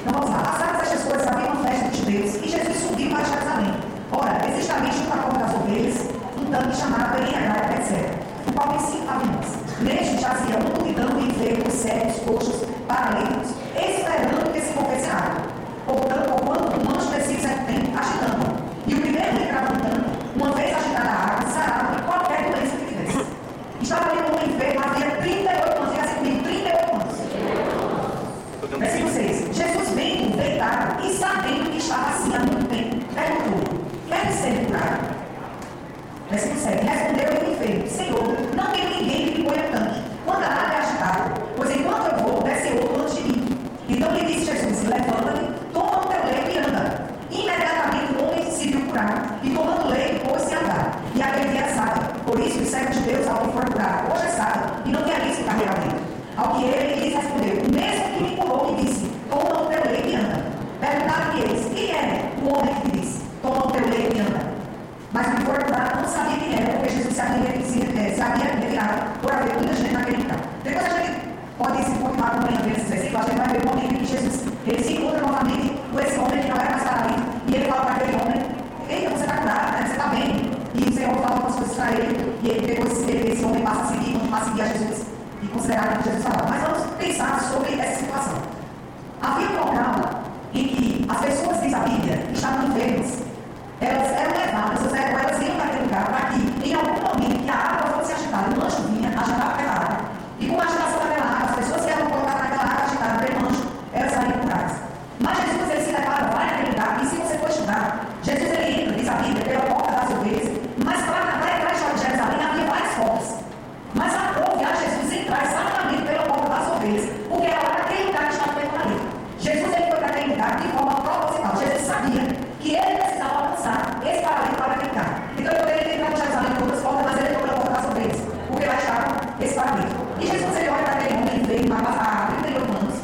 Então vamos lá. Passadas estas coisas, havia uma festa de judeus e Jesus subiu a Jerusalém. Ora, existamente um pacote das ovelhas, um tanque chamado Eliagai, etc. O qual se aviões. Neste jazia um duvidando e veio os cegos, coxos, se aderirar por haver muita gente naquele lugar. Depois a gente pode se continuar acompanhando esse versículo, a gente vai ver o momento em que Jesus ele se encontra novamente com esse homem que não era mais paralítico, e ele fala para aquele homem: Eita, você está curado, né? você está bem. E o Senhor fala algumas coisas para ele, e ele, depois esse homem passa a seguir, continua a seguir a Jesus e considerar que Jesus falava. Mas vamos pensar sobre essa situação. Havia um local em que as pessoas, diz a Bíblia, estavam vendo E Jesus ele olha para aquele homem que veio para passar 38 anos.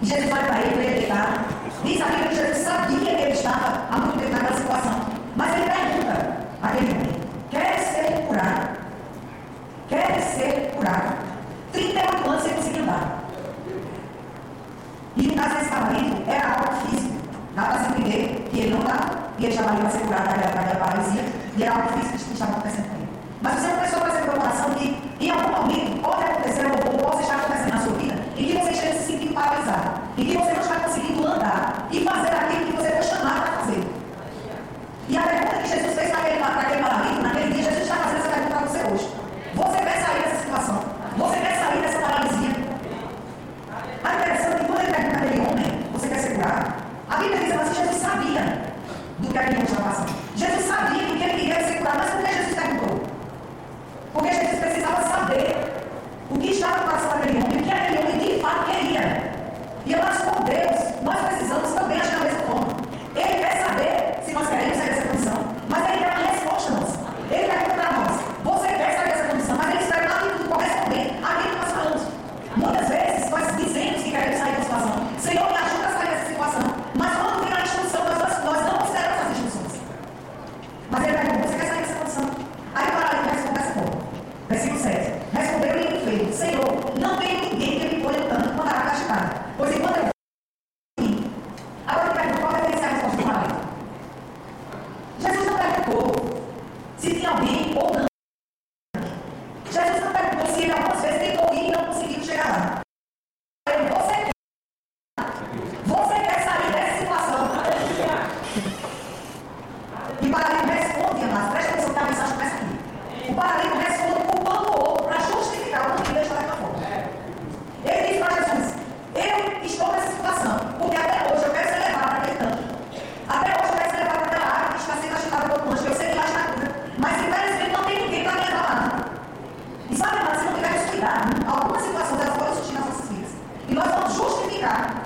E Jesus olha para ele predestinado. Diz a Bíblia que Jesus sabia que ele estava há muito tempo naquela situação. Mas ele pergunta aquele homem: quer ser curado? Quer ser curado? 38 anos sem conseguir andar. E no caso desse talento, era algo físico. Dá para se entender que ele não estava, e ele já para ser curado daquela paralisia, e era algo físico que estava acontecendo com ele. Mas você é uma pessoa algumas situações das coisas tinham nossas vidas. E nós vamos justificar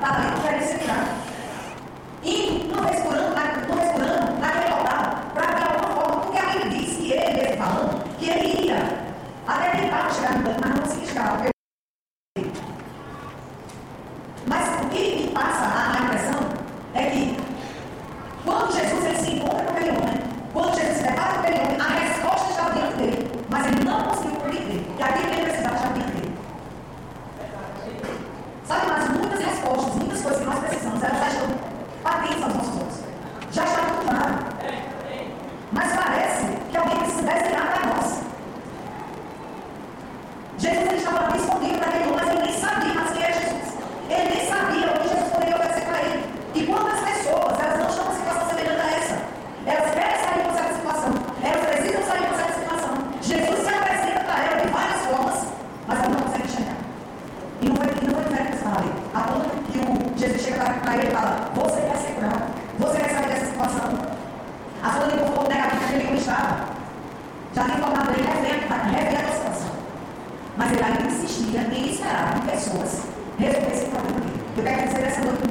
Padre, parece já tem tomado ele reserva da situação. Mas ele ainda insistia em esperar que pessoas resolvessem o problema dele. Eu quero dizer essa noite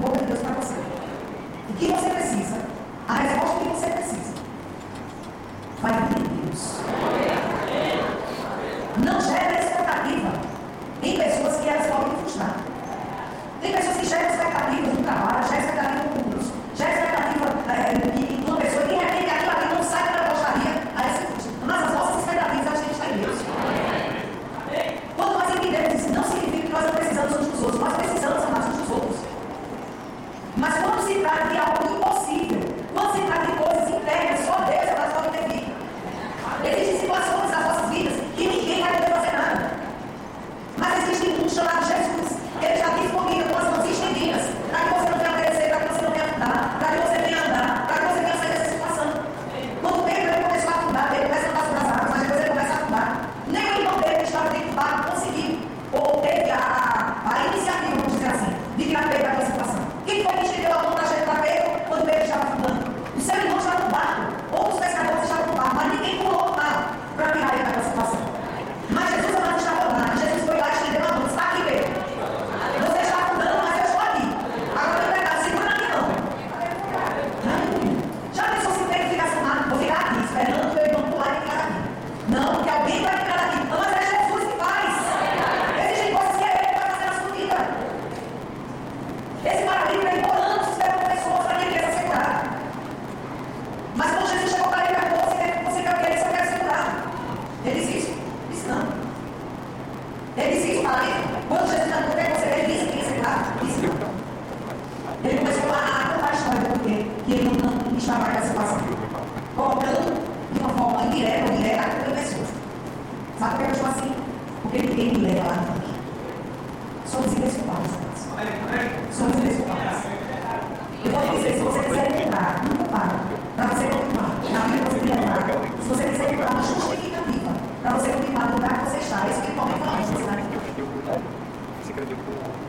você precisa de uma justificativa para você tá continuar no lugar que você está. Isso que o homem o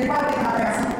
dividing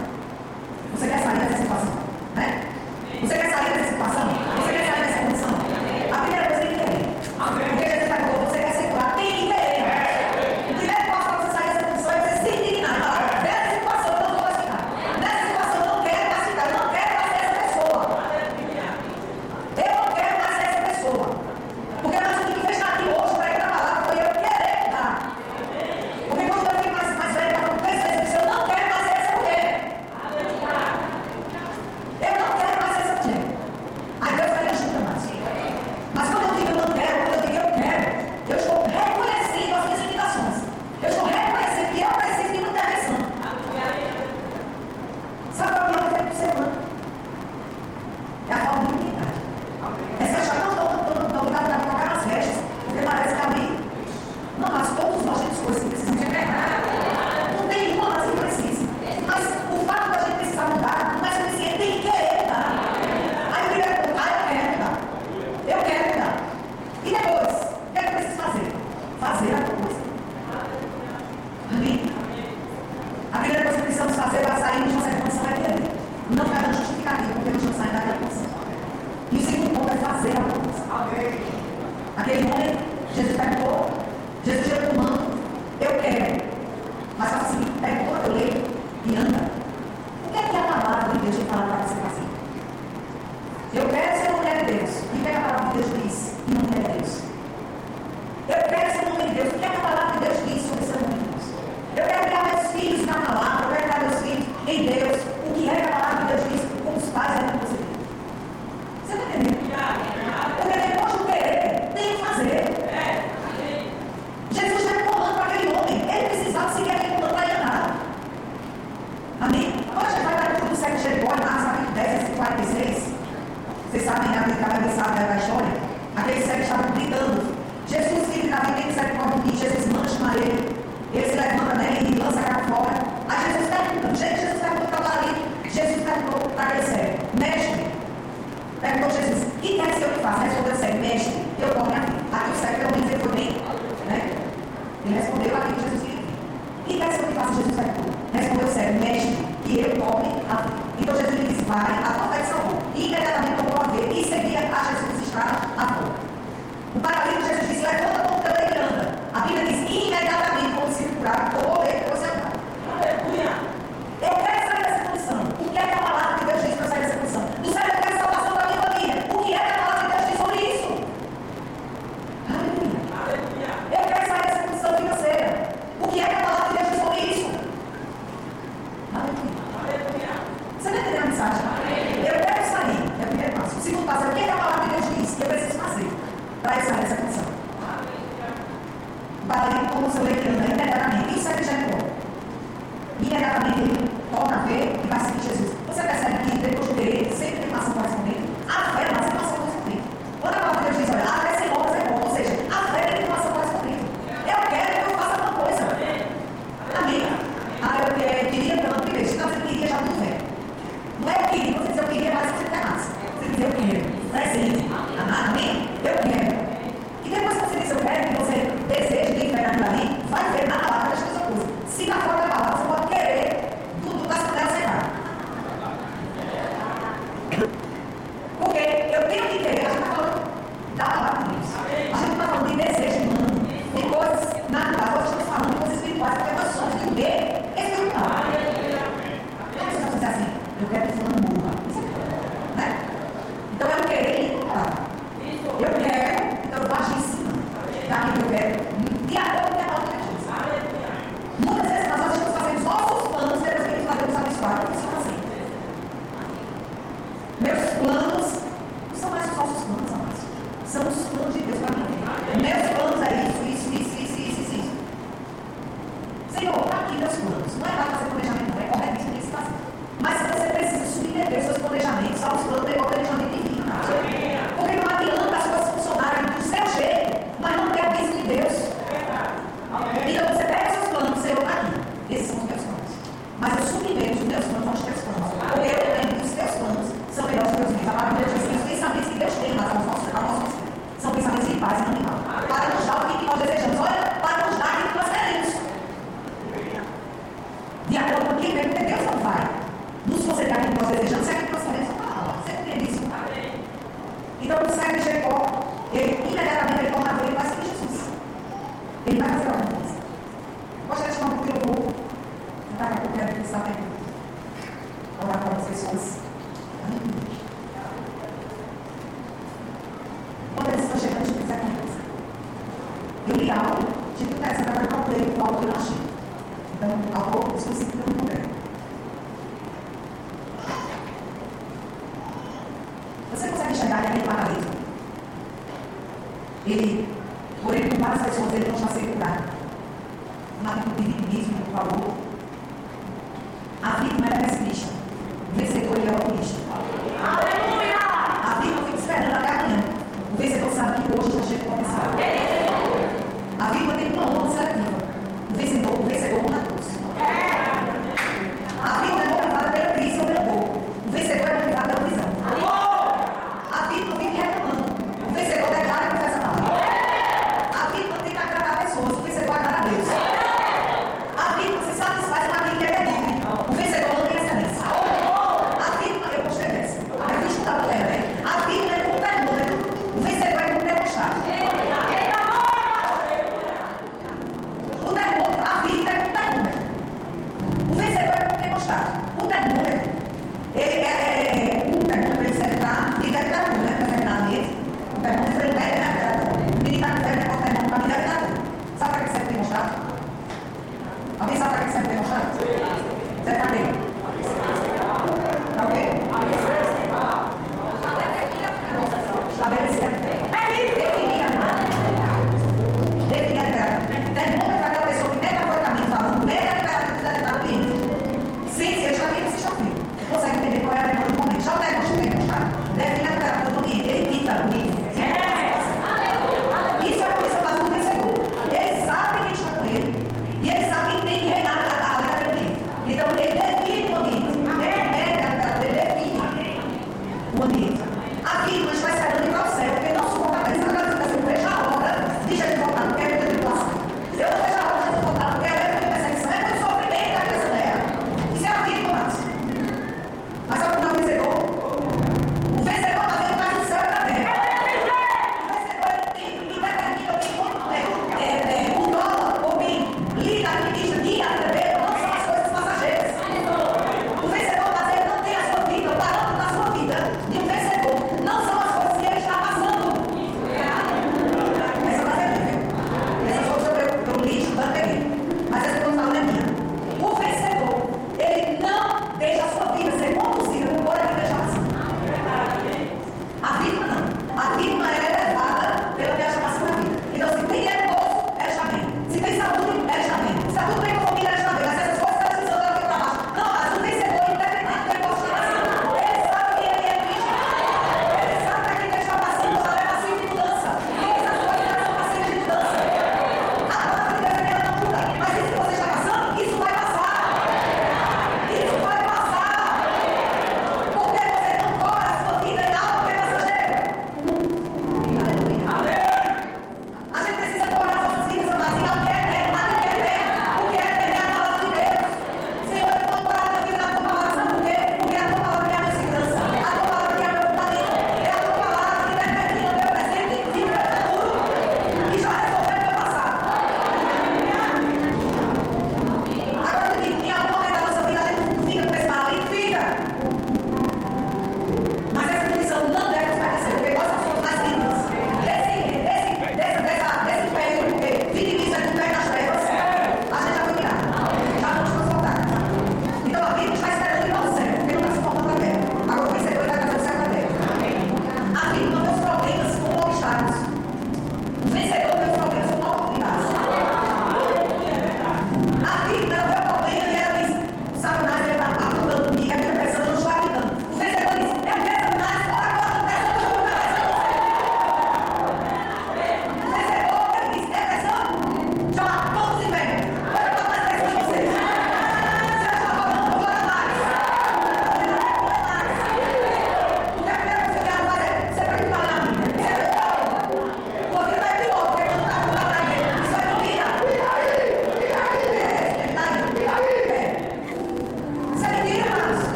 Ele se levanta nela e lança para fora. Aí Jesus perguntou, gente, Jesus perguntou tá para ali. Jesus perguntou tá para Gessé, mestre, perguntou Jesus, o que quer ser eu que faça? Respondeu Gessé, mestre, eu tomo aqui. Aqui o céu pelo menos ele foi bem, né? Ele respondeu aqui, Jesus disse, que quer ser eu que faça? Jesus perguntou. Respondeu Gessé, mestre, que eu tome aqui. Então Jesus lhe disse, vai, a tua fé salvou. E imediatamente tomou a ver e seguia a Jesus estar a porta. O paralelo de Jesus los nudos. Você consegue enxergar ali no paralelo. Ele, porém, por várias pessoas, ele não está sendo curado. Uma atitude de mesmo, por favor. A